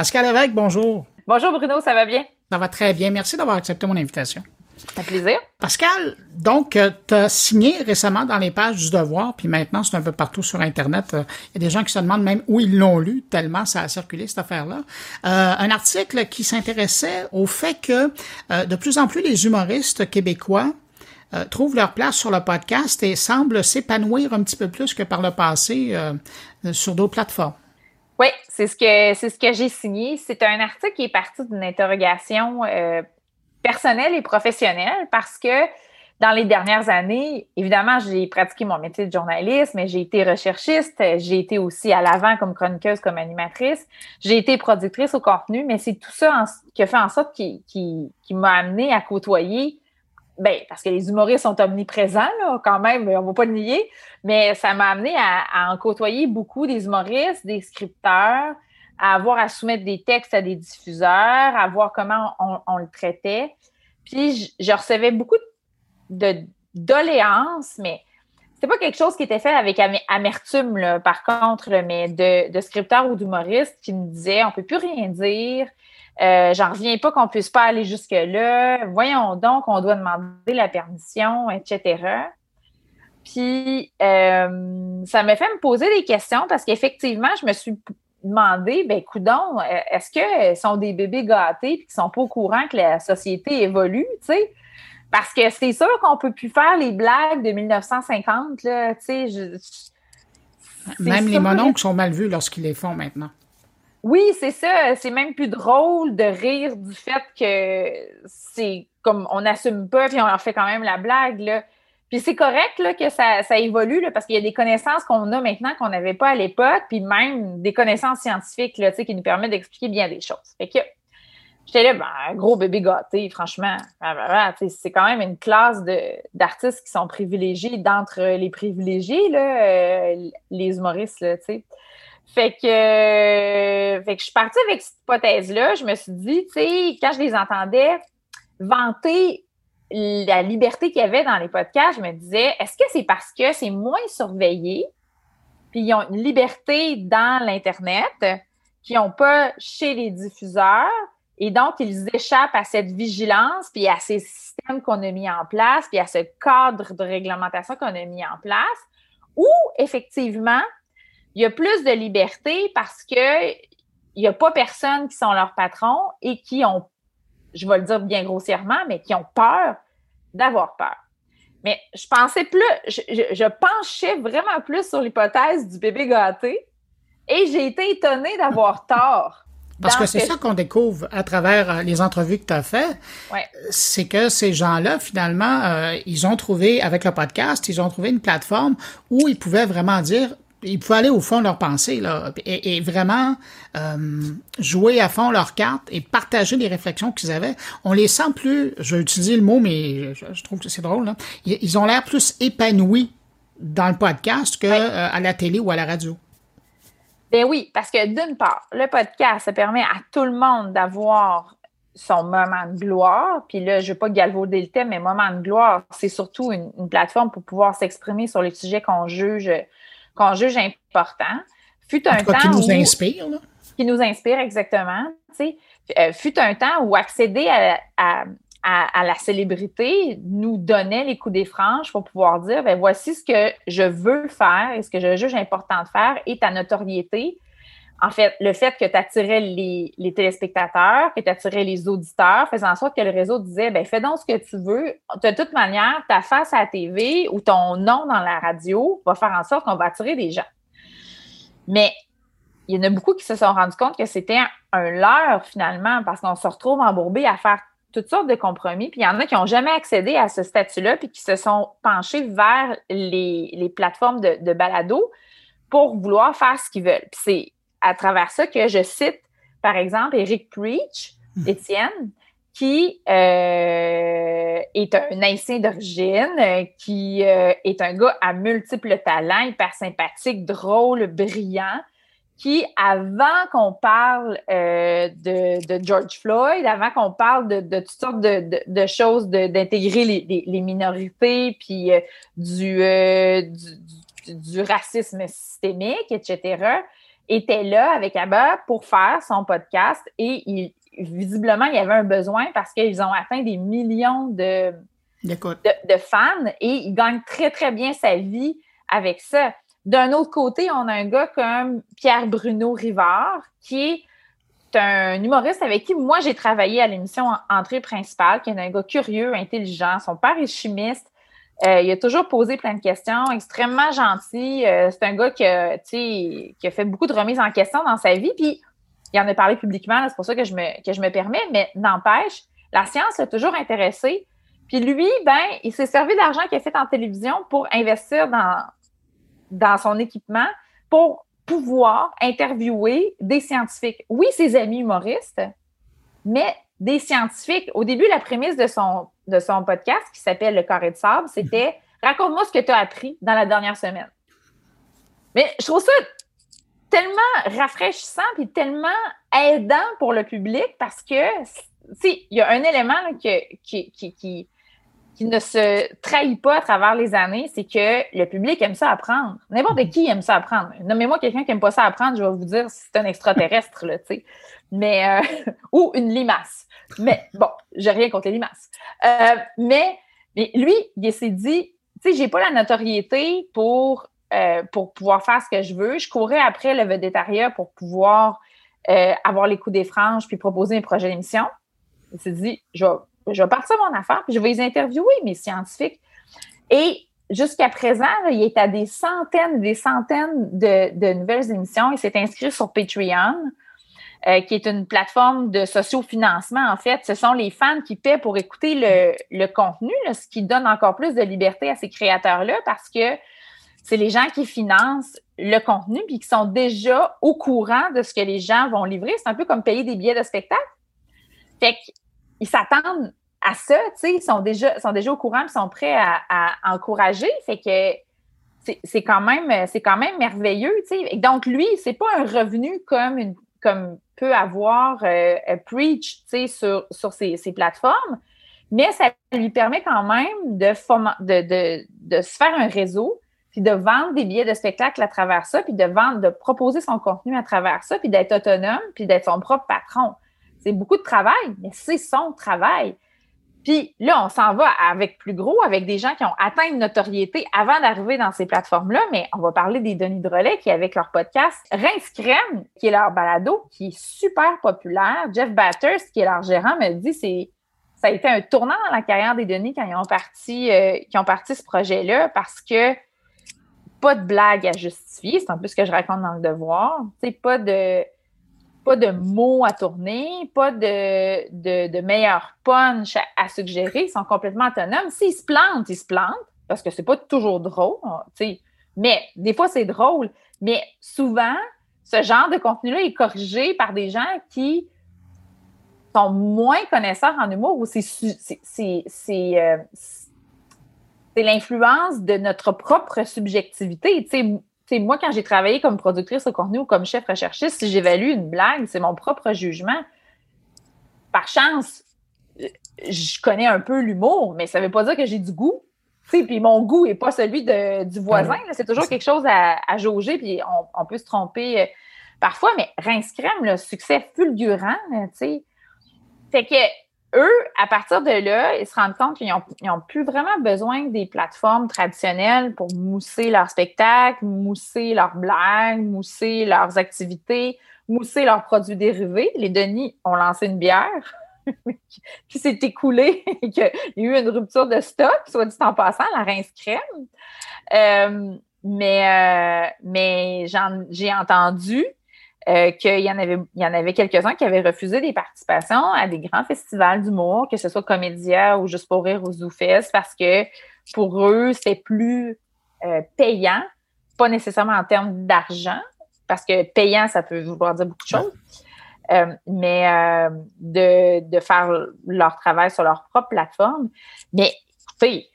Pascal Lévesque, bonjour. Bonjour Bruno, ça va bien? Ça va très bien. Merci d'avoir accepté mon invitation. Un plaisir. Pascal, donc, euh, tu as signé récemment dans les pages du Devoir, puis maintenant c'est un peu partout sur Internet. Il y a des gens qui se demandent même où ils l'ont lu, tellement ça a circulé cette affaire-là. Euh, un article qui s'intéressait au fait que euh, de plus en plus les humoristes québécois trouvent leur place sur le podcast et semblent s'épanouir un petit peu plus que par le passé sur d'autres plateformes. Oui, c'est ce que ce que j'ai signé. C'est un article qui est parti d'une interrogation personnelle et professionnelle parce que dans les dernières années, évidemment, j'ai pratiqué mon métier de journaliste, mais j'ai été recherchiste, j'ai été aussi à l'avant comme chroniqueuse, comme animatrice, j'ai été productrice au contenu, mais c'est tout ça qui a fait en sorte qui, qui m'a amené à côtoyer, ben, parce que les humoristes sont omniprésents, quand même, on ne va pas le nier, mais ça m'a amené à, en côtoyer beaucoup des humoristes, des scripteurs, à avoir à soumettre des textes à des diffuseurs, à voir comment on, le traitait. Puis je, recevais beaucoup de doléances, mais c'était pas quelque chose qui était fait avec amertume, par contre, mais de, scripteurs ou d'humoristes qui me disaient on peut plus rien dire, euh, j'en reviens pas qu'on puisse pas aller jusque-là, voyons donc, on doit demander la permission, etc. Puis euh, ça m'a fait me poser des questions parce qu'effectivement, je me suis demander, ben coudon, euh, est-ce que sont des bébés gâtés et qui sont pas au courant que la société évolue, tu sais? Parce que c'est sûr qu'on peut plus faire les blagues de 1950, là, tu sais. Même les mononcles sont mal vus lorsqu'ils les font maintenant. Oui, c'est ça. C'est même plus drôle de rire du fait que c'est comme on n'assume pas puis on leur fait quand même la blague, là. Puis c'est correct là, que ça, ça évolue là, parce qu'il y a des connaissances qu'on a maintenant qu'on n'avait pas à l'époque, puis même des connaissances scientifiques là, qui nous permettent d'expliquer bien des choses. Fait que j'étais là, ben, gros bébé gâté, franchement. C'est quand même une classe d'artistes qui sont privilégiés d'entre les privilégiés, là, euh, les humoristes, là. Fait que, fait que je suis partie avec cette hypothèse-là. Je me suis dit, tu sais, quand je les entendais vanter la liberté qu'il y avait dans les podcasts, je me disais, est-ce que c'est parce que c'est moins surveillé, puis ils ont une liberté dans l'Internet qu'ils n'ont pas chez les diffuseurs, et donc ils échappent à cette vigilance, puis à ces systèmes qu'on a mis en place, puis à ce cadre de réglementation qu'on a mis en place, ou effectivement, il y a plus de liberté parce que il n'y a pas personne qui sont leurs patrons et qui ont je vais le dire bien grossièrement, mais qui ont peur d'avoir peur. Mais je pensais plus, je, penchais vraiment plus sur l'hypothèse du bébé gâté et j'ai été étonnée d'avoir tort. Parce que c'est ça qu'on découvre à travers euh, les entrevues que tu as fait. C'est que ces gens-là, finalement, euh, ils ont trouvé, avec le podcast, ils ont trouvé une plateforme où ils pouvaient vraiment dire ils pouvaient aller au fond de leur pensée là, et, vraiment euh, jouer à fond leurs cartes et partager les réflexions qu'ils avaient. On les sent plus, je vais utiliser le mot, mais je, trouve que c'est drôle, là. Ils, ont l'air plus épanouis dans le podcast que euh, à la télé ou à la radio. Ben oui, parce que d'une part, le podcast, ça permet à tout le monde d'avoir son moment de gloire. Puis là, je ne veux pas galvauder le thème, mais moment de gloire, c'est surtout une, une, plateforme pour pouvoir s'exprimer sur les sujets qu'on juge qu'on juge important. Fut un temps qui nous inspire. Qui nous inspire, exactement. Euh, fut un temps où accéder à, la célébrité nous donnait les coups des franges pour pouvoir dire ben, voici ce que je veux faire et ce que je juge important de faire et ta notoriété. En fait, le fait que tu attirais les, téléspectateurs, que tu attirais les auditeurs, faisant en sorte que le réseau disait ben, fais donc ce que tu veux. De toute manière, ta face à la TV ou ton nom dans la radio va faire en sorte qu'on va attirer des gens. Mais il y en a beaucoup qui se sont rendus compte que c'était un, leurre finalement parce qu'on se retrouve embourbé à faire toutes sortes de compromis. Puis il y en a qui n'ont jamais accédé à ce statut-là puis qui se sont penchés vers les, plateformes de, de balado pour vouloir faire ce qu'ils veulent. Puis c'est à travers ça que je cite, par exemple, Eric Preach, hmm. Étienne, qui euh, est un haïtien d'origine, qui euh, est un gars à multiples talents, hyper sympathique, drôle, brillant, qui, avant qu'on parle euh, de, George Floyd, avant qu'on parle de, toutes sortes de, choses, d'intégrer les, minorités, puis du, du, du, racisme systémique, etc., était là avec Abba pour faire son podcast et il, visiblement, il y avait un besoin parce qu'ils ont atteint des millions de, de, fans et il gagne très, très bien sa vie avec ça. D'un autre côté, on a un gars comme Pierre Bruno Rivard qui est un humoriste avec qui moi j'ai travaillé à l'émission Entrée principale, qui est un gars curieux, intelligent. Son père est chimiste. Euh, il a toujours posé plein de questions, extrêmement gentil. Euh, c'est un gars qui a, qui a fait beaucoup de remises en question dans sa vie. Puis, il en a parlé publiquement, c'est pour ça que je me, que je me permets, mais n'empêche, la science l'a toujours intéressé. Puis lui, ben, il s'est servi d'argent qu'il a fait en télévision pour investir dans, dans son équipement pour pouvoir interviewer des scientifiques. Oui, ses amis humoristes, mais des scientifiques. Au début, la prémisse de son de son podcast qui s'appelle Le carré de sable, c'était Raconte-moi ce que tu as appris dans la dernière semaine. Mais je trouve ça tellement rafraîchissant et tellement aidant pour le public parce que, il y a un élément qui, ne se trahit pas à travers les années, c'est que le public aime ça apprendre. N'importe qui aime ça apprendre. Nommez-moi quelqu'un qui n'aime pas ça apprendre, je vais vous dire si c'est un extraterrestre, là, tu sais. Mais, euh, ou une limace. Mais bon, j'ai rien contre les limaces. Euh, mais, mais lui, il s'est dit, tu sais, j'ai pas la notoriété pour, euh, pour pouvoir faire ce que je veux. Je courais après le vedettariat pour pouvoir avoir les coups des franges puis proposer un projet d'émission. Il s'est dit, je vais, je vais partir mon affaire puis je vais les interviewer, mes scientifiques. Et jusqu'à présent, il est à des centaines, des centaines de, nouvelles émissions. Il s'est inscrit sur Patreon. Euh, qui est une plateforme de sociofinancement, en fait. Ce sont les fans qui paient pour écouter le, contenu, ce qui donne encore plus de liberté à ces créateurs-là parce que c'est les gens qui financent le contenu puis qui sont déjà au courant de ce que les gens vont livrer. C'est un peu comme payer des billets de spectacle. Fait qu'ils s'attendent à ça, tu sais, ils sont déjà, sont déjà au courant, ils sont prêts à, encourager. Fait que c'est quand même, c'est quand même merveilleux, tu sais. Donc lui, c'est pas un revenu comme une, comme peut avoir euh, Preach sur, sur ces, plateformes, mais ça lui permet quand même de, de, de, se faire un réseau, puis de vendre des billets de spectacle à travers ça, puis de vendre, de proposer son contenu à travers ça, puis d'être autonome, puis d'être son propre patron. C'est beaucoup de travail, mais c'est son travail. Puis là, on s'en va avec plus gros, avec des gens qui ont atteint une notoriété avant d'arriver dans ces plateformes-là, mais on va parler des Denis Drolet qui, avec leur podcast Rince Crème, qui est leur balado, qui est super populaire. Jeff Batters, qui est leur gérant, me dit c'est ça a été un tournant dans la carrière des Denis quand ils ont parti, euh, ont parti ce projet-là parce que pas de blague à justifier, c'est un peu ce que je raconte dans le devoir. C'est pas de pas de mots à tourner, pas de, de, de punch à, suggérer. Ils sont complètement autonomes. S'ils se plantent, ils se plantent, parce que c'est pas toujours drôle, sais. mais des fois c'est drôle. Mais souvent, ce genre de contenu-là est corrigé par des gens qui sont moins connaisseurs en humour ou c'est euh, l'influence de notre propre subjectivité. Moi, quand j'ai travaillé comme productrice de contenu ou comme chef recherchiste, si j'évalue une blague, c'est mon propre jugement. Par chance, je connais un peu l'humour, mais ça ne veut pas dire que j'ai du goût. Puis mon goût n'est pas celui du voisin. C'est toujours quelque chose à, jauger, puis on, peut se tromper euh, parfois, mais Rince Crème, le succès fulgurant, tu sais. Fait que eux, à partir de là, ils se rendent compte qu'ils n'ont plus vraiment besoin des plateformes traditionnelles pour mousser leurs spectacles, mousser leurs blagues, mousser leurs activités, mousser leurs produits dérivés. Les Denis ont lancé une bière qui s'est écoulée et qu'il y a eu une rupture de stock, soit dit en passant, la rince crème. Euh, mais euh, mais j'ai entendu euh, qu'il y en avait, il y en avait quelques-uns qui avaient refusé des participations à des grands festivals d'humour, que ce soit Comédia ou Juste pour rire ou ZooFest, parce que pour eux, c'est plus euh, payant, pas nécessairement en termes d'argent, parce que payant, ça peut vouloir dire beaucoup de choses, euh, mais de, de, faire leur travail sur leur propre plateforme. Mais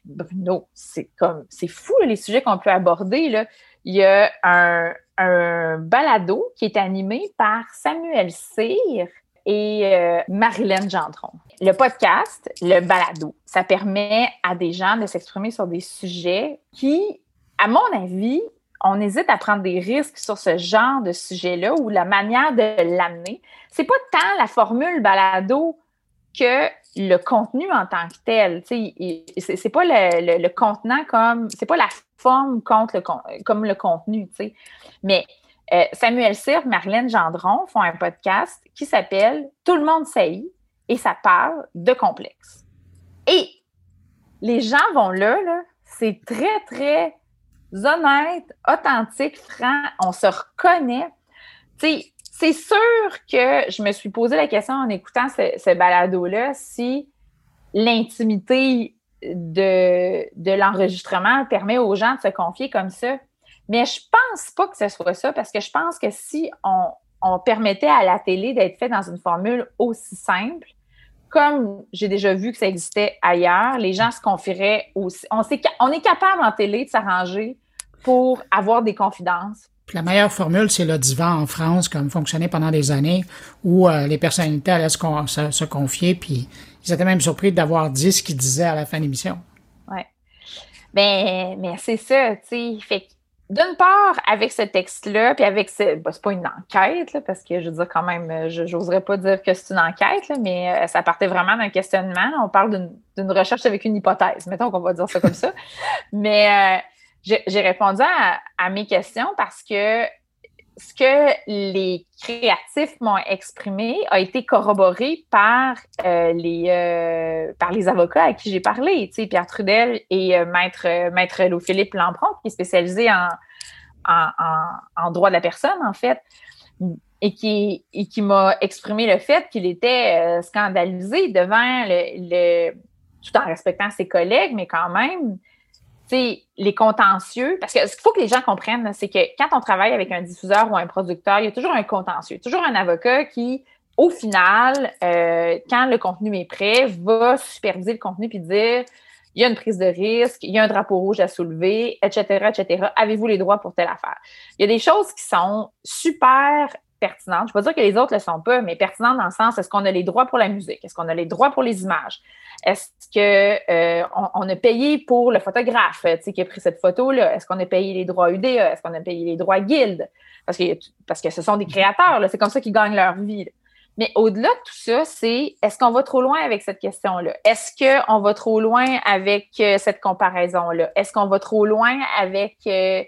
Bruno, c'est comme c'est fou les sujets qu'on peut aborder. Là. Il y a un, un balado qui est animé par Samuel Cyr et euh, Marilyn Gendron. Le podcast, le balado, ça permet à des gens de s'exprimer sur des sujets qui, à mon avis, on hésite à prendre des risques sur ce genre de sujet-là ou la manière de l'amener. C'est pas tant la formule balado que le contenu en tant que tel. C'est pas le, le, contenant comme. C'est pas la forme contre le, comme le contenu. Mais euh, Samuel Cyr, Marlène Gendron font un podcast qui s'appelle Tout le monde sait et ça parle de complexe. Et les gens vont là, c'est très, très honnête, authentique, franc. On se reconnaît. c'est sûr que je me suis posé la question en écoutant ce, balado-là si l'intimité de, l'enregistrement permet aux gens de se confier comme ça. Mais je pense pas que ce soit ça parce que je pense que si on, permettait à la télé d'être fait dans une formule aussi simple, comme j'ai déjà vu que ça existait ailleurs, les gens se confieraient aussi. On est capable en télé de s'arranger pour avoir des confidences. La meilleure formule, c'est le divan en France, comme fonctionnait pendant des années, où euh, les personnalités allaient se, se, confier, puis ils étaient même surpris d'avoir dit ce qu'ils disaient à la fin de l'émission. Oui. Ben, mais c'est ça, tu sais. Fait d'une part, avec ce texte-là, puis avec ce. Ben, c'est pas une enquête, parce que je veux dire, quand même, je n'oserais pas dire que c'est une enquête, mais euh, ça partait vraiment d'un questionnement. On parle d'une recherche avec une hypothèse. Mettons qu'on va dire ça comme ça. Mais euh, j'ai répondu à, mes questions parce que ce que les créatifs m'ont exprimé a été corroboré par, euh, les, par les avocats à qui j'ai parlé, tu sais, Pierre Trudel et Maître, Maître Louis-Philippe Lampron, qui est spécialisé en, en, droit de la personne, en fait, et qui, et qui m'a exprimé le fait qu'il était euh, scandalisé devant le, tout en respectant ses collègues, mais quand même, sais, les contentieux, parce que ce qu'il faut que les gens comprennent, c'est que quand on travaille avec un diffuseur ou un producteur, il y a toujours un contentieux, toujours un avocat qui, au final, euh, quand le contenu est prêt, va superviser le contenu puis dire il y a une prise de risque, il y a un drapeau rouge à soulever, etc., etc. Avez-vous les droits pour telle affaire? Il y a des choses qui sont super Je ne vais pas dire que les autres ne le sont pas, mais pertinentes dans le sens, est-ce qu'on a les droits pour la musique? Est-ce qu'on a les droits pour les images? Est-ce qu'on euh, a payé pour le photographe qui a pris cette photo-là? Est-ce qu'on a payé les droits UDA? Est-ce qu'on a payé les droits Guild? Parce que, parce que ce sont des créateurs, c'est comme ça qu'ils gagnent leur vie. Mais au-delà de tout ça, c'est est-ce qu'on va trop loin avec cette question-là? Est-ce qu'on va trop loin avec euh, cette comparaison-là? Est-ce qu'on va trop loin avec, euh,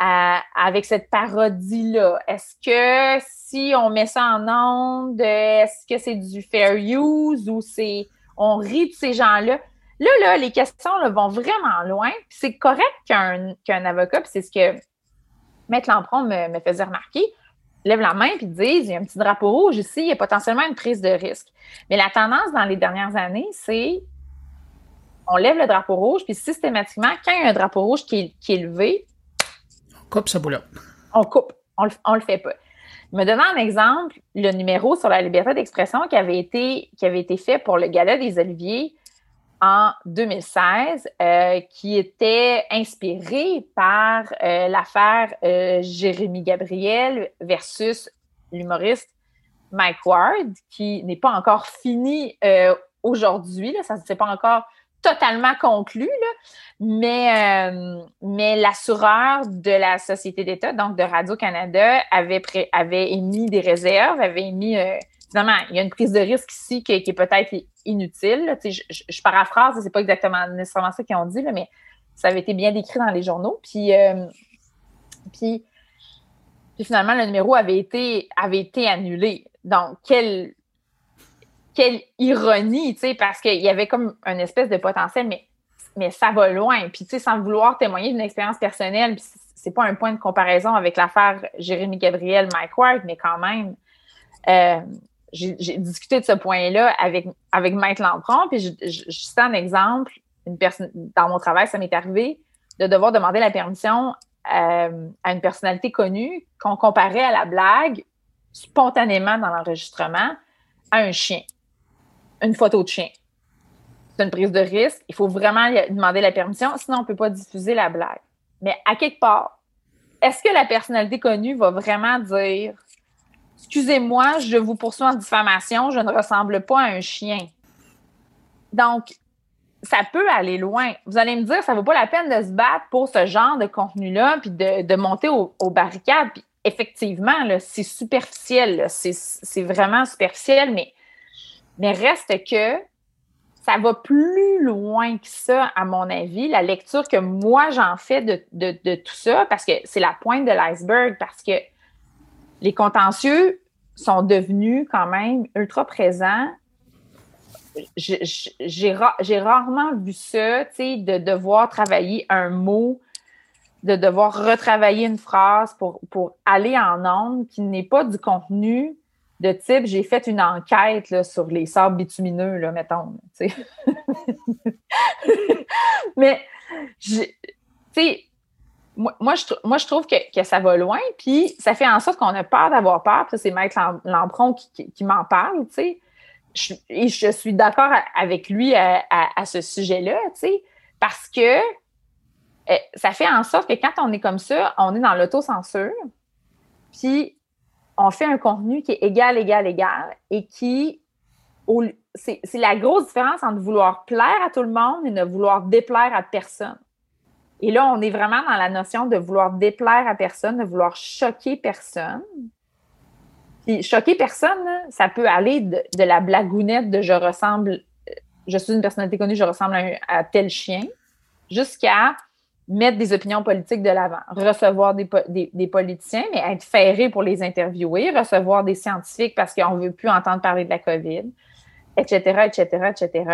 avec cette parodie-là? Est-ce que si on met ça en onde, est-ce que c'est du fair use ou c'est on rit de ces gens-là? Là, là, les questions vont vraiment loin. C'est correct qu'un avocat, puis c'est ce que Maître Lampron me, faisait remarquer lèvent la main et disent il y a un petit drapeau rouge ici, il y a potentiellement une prise de risque. Mais la tendance dans les dernières années, c'est on lève le drapeau rouge, puis systématiquement, quand il y a un drapeau rouge qui est, levé, on coupe ce bout-là. On coupe, on le, le fait pas. Me donnant un exemple, le numéro sur la liberté d'expression qui avait été qui avait été fait pour le gala des Oliviers, en 2016 euh, qui était inspiré par euh, l'affaire euh, Jérémy Gabriel versus l'humoriste Mike Ward, qui n'est pas encore fini aujourd'hui. Ça ne s'est pas encore totalement conclu, là, mais, mais l'assureur de la Société d'État, donc de Radio-Canada, avait, avait émis des réserves, avait émis finalement, il y a une prise de risque ici qui, est peut-être inutile. Je, je, je, paraphrase, c'est pas exactement nécessairement ça qu'ils ont dit, mais ça avait été bien décrit dans les journaux. Puis, euh, puis, finalement, le numéro avait été, avait été annulé. Donc, quelle, quelle ironie, parce qu'il y avait comme une espèce de potentiel, mais, mais ça va loin. Puis, tu sais, sans vouloir témoigner d'une expérience personnelle, c'est pas un point de comparaison avec l'affaire Jérémy Gabriel, Mike Ward, mais quand même, euh, j'ai discuté de ce point-là avec, avec Maître Lampron, puis je, un exemple, une personne dans mon travail, ça m'est arrivé de devoir demander la permission euh, à une personnalité connue qu'on comparait à la blague spontanément dans l'enregistrement à un chien, une photo de chien. C'est une prise de risque. Il faut vraiment demander la permission, sinon on ne peut pas diffuser la blague. Mais à quelque part, est-ce que la personnalité connue va vraiment dire Excusez-moi, je vous poursuis en diffamation, je ne ressemble pas à un chien? Donc, ça peut aller loin. Vous allez me dire, ça vaut pas la peine de se battre pour ce genre de contenu-là, puis de, monter aux, barricades. Puis effectivement, c'est superficiel, c'est vraiment superficiel, mais, mais reste que ça va plus loin que ça, à mon avis, la lecture que moi j'en fais de, de, tout ça, parce que c'est la pointe de l'iceberg, parce que les contentieux sont devenus quand même ultra présents. J'ai rarement vu ça, tu sais, de devoir travailler un mot, de devoir retravailler une phrase pour, pour aller en ondes qui n'est pas du contenu de type j'ai fait une enquête là, sur les sables bitumineux, là, mettons. Sais. Mais, sais, moi, moi, je, trouve que, que, ça va loin, puis ça fait en sorte qu'on a peur d'avoir peur. Puis c'est Maître Lampron qui, qui, m'en parle, tu sais et je suis d'accord avec lui à, ce sujet-là, tu sais, parce que euh, ça fait en sorte que quand on est comme ça, on est dans l'autocensure, puis on fait un contenu qui est égal, égal, égal, et qui, c'est la grosse différence entre vouloir plaire à tout le monde et ne vouloir déplaire à personne. Et là, on est vraiment dans la notion de vouloir déplaire à personne, de vouloir choquer personne. Puis choquer personne, ça peut aller de, la blagounette de je ressemble, je suis une personnalité connue, je ressemble à, tel chien, jusqu'à mettre des opinions politiques de l'avant, recevoir des, politiciens, mais être ferré pour les interviewer, recevoir des scientifiques parce qu'on ne veut plus entendre parler de la COVID, etc., etc., etc.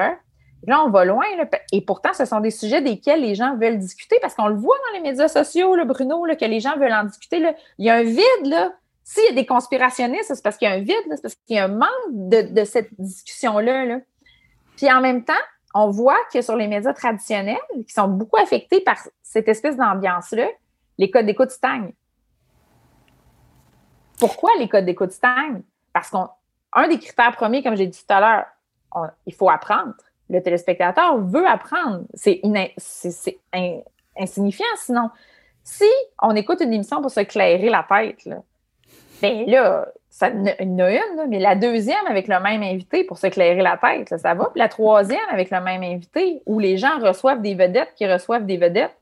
Là, on va loin. et pourtant, ce sont des sujets desquels les gens veulent discuter parce qu'on le voit dans les médias sociaux, Bruno, que les gens veulent en discuter. Il y a un vide là, s'il y a des conspirationnistes, c'est parce qu'il y a un vide, c'est parce qu'il y a un manque de, cette discussion-là. Puis en même temps, on voit que sur les médias traditionnels, qui sont beaucoup affectés par cette espèce d'ambiance-là, les codes d'écoute stagnent. Pourquoi les codes d'écoute stagnent? Parce qu'un des critères premiers, comme j'ai dit tout à l'heure, il faut apprendre. Le téléspectateur veut apprendre. C'est insignifiant sinon. Si on écoute une émission pour se clairer la tête, là, Bien là, ça il y en a une, mais la deuxième avec le même invité pour s'éclairer la tête, ça va. Puis la troisième avec le même invité, où les gens reçoivent des vedettes qui reçoivent des vedettes.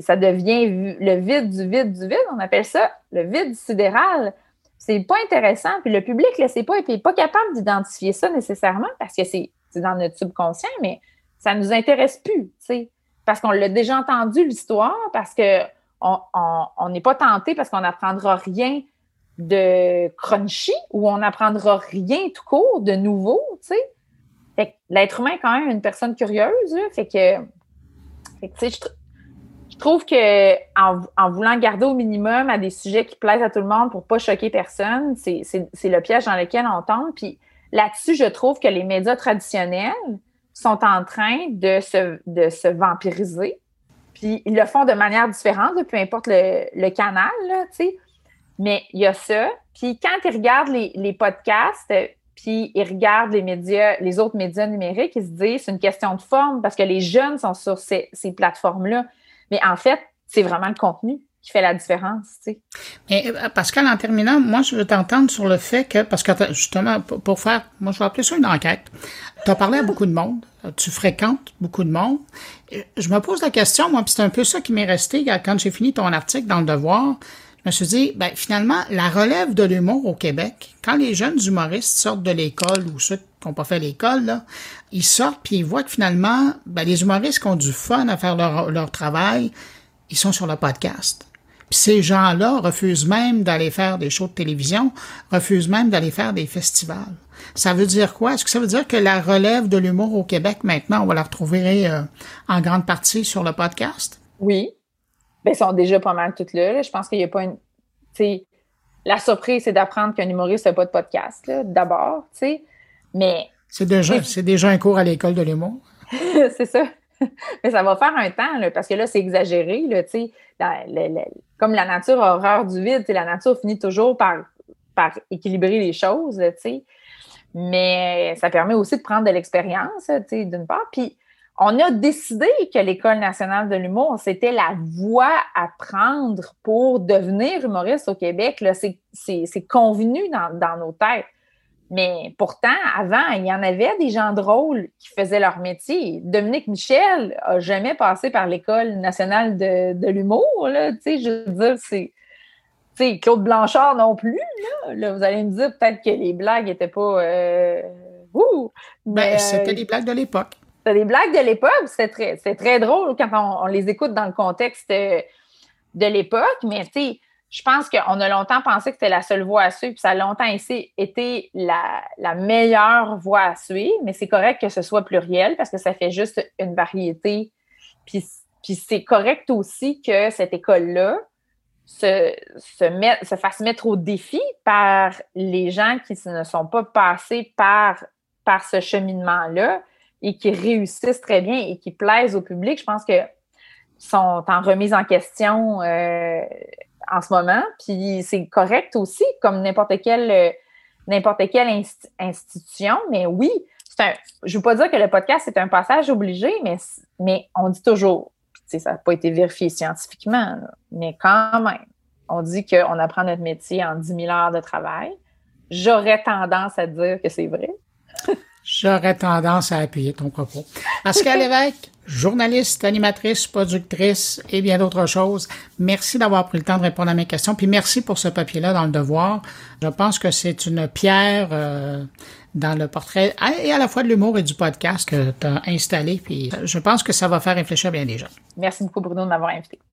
ça devient le vide du vide du vide, on appelle ça le vide sidéral. C'est pas intéressant. Puis le public ne sait pas et n'est pas capable d'identifier ça nécessairement parce que c'est dans notre subconscient, mais ça ne nous intéresse plus, parce qu'on l'a déjà entendu l'histoire, parce que on n'est pas tenté parce qu'on n'apprendra rien de crunchy ou on n'apprendra rien tout court de nouveau, tu sais. l'être humain est quand même une personne curieuse, fait que, je, trouve que voulant garder au minimum à des sujets qui plaisent à tout le monde pour pas choquer personne, c'est le piège dans lequel on tombe. Puis là-dessus, je trouve que les médias traditionnels sont en train de de se vampiriser puis ils le font de manière différente, peu importe le, canal, tu sais. Mais il y a ça. Puis quand ils regardent les, podcasts, puis ils regardent les médias, les autres médias numériques, ils se disent c'est une question de forme parce que les jeunes sont sur ces, plateformes-là. Mais en fait, c'est vraiment le contenu qui fait la différence, tu sais. Mais euh, Pascal, en terminant, moi, je veux t'entendre sur le fait que, parce que justement, pour faire, moi, je vais appeler ça une enquête. Tu as parlé à beaucoup de monde, tu fréquentes beaucoup de monde, je me pose la question, moi, c'est un peu ça qui m'est resté quand j'ai fini ton article dans le Devoir. Je me suis dit, ben, finalement, la relève de l'humour au Québec, quand les jeunes humoristes sortent de l'école ou ceux qui n'ont pas fait l'école, ils sortent puis ils voient que finalement, ben, les humoristes qui ont du fun à faire leur, leur travail, ils sont sur le podcast. Puis ces gens-là refusent même d'aller faire des shows de télévision, refusent même d'aller faire des festivals. Ça veut dire quoi? Est-ce que ça veut dire que la relève de l'humour au Québec, maintenant, on va la retrouver euh, en grande partie sur le podcast? Oui. Ils sont déjà pas mal toutes là. Je pense qu'il n'y a pas une. sais, la surprise, c'est d'apprendre qu'un humoriste n'a pas de podcast, d'abord, tu sais. Mais. C'est déjà, c'est déjà un cours à l'école de l'humour. c'est ça. Mais ça va faire un temps, là, parce que là, c'est exagéré, là, tu sais. comme la nature a horreur du vide, la nature finit toujours par, par équilibrer les choses, tu sais mais ça permet aussi de prendre de l'expérience, tu sais, d'une part. Puis, on a décidé que l'École nationale de l'humour, c'était la voie à prendre pour devenir humoriste au Québec. C'est convenu dans, nos têtes. Mais pourtant, avant, il y en avait des gens drôles qui faisaient leur métier. Dominique Michel a jamais passé par l'École nationale de, l'humour. Je veux dire, c'est. Claude Blanchard non plus. Là. vous allez me dire peut-être que les blagues n'étaient pas. Euh, ben, c'était des blagues de l'époque. C'était des blagues de l'époque? C'est très, très drôle quand on, les écoute dans le contexte euh, de l'époque. Mais tu je pense qu'on a longtemps pensé que c'était la seule voie à suivre, puis ça a longtemps été la, meilleure voie à suivre, mais c'est correct que ce soit pluriel parce que ça fait juste une variété. Puis, puis c'est correct aussi que cette école-là se, se, se fasse mettre au défi par les gens qui ne sont pas passés par, par ce cheminement-là et qui réussissent très bien et qui plaisent au public. Je pense que sont en remise en question euh, en ce moment. Puis c'est correct aussi, comme n'importe quelle, euh, n'importe quelle institution. Mais oui, un, je ne veux pas dire que le podcast est un passage obligé, mais, mais on dit toujours, ça n'a pas été vérifié scientifiquement, mais quand même, on dit qu'on apprend notre métier en 10 000 heures de travail. J'aurais tendance à dire que c'est vrai. J'aurais tendance à appuyer ton propos. Pascal Lévesque, journaliste, animatrice, productrice et bien d'autres choses. Merci d'avoir pris le temps de répondre à mes questions. Puis merci pour ce papier-là dans le devoir. Je pense que c'est une pierre euh, dans le portrait et à la fois de l'humour et du podcast que tu as installé. Puis je pense que ça va faire réfléchir bien des gens. Merci beaucoup Bruno de m'avoir invité.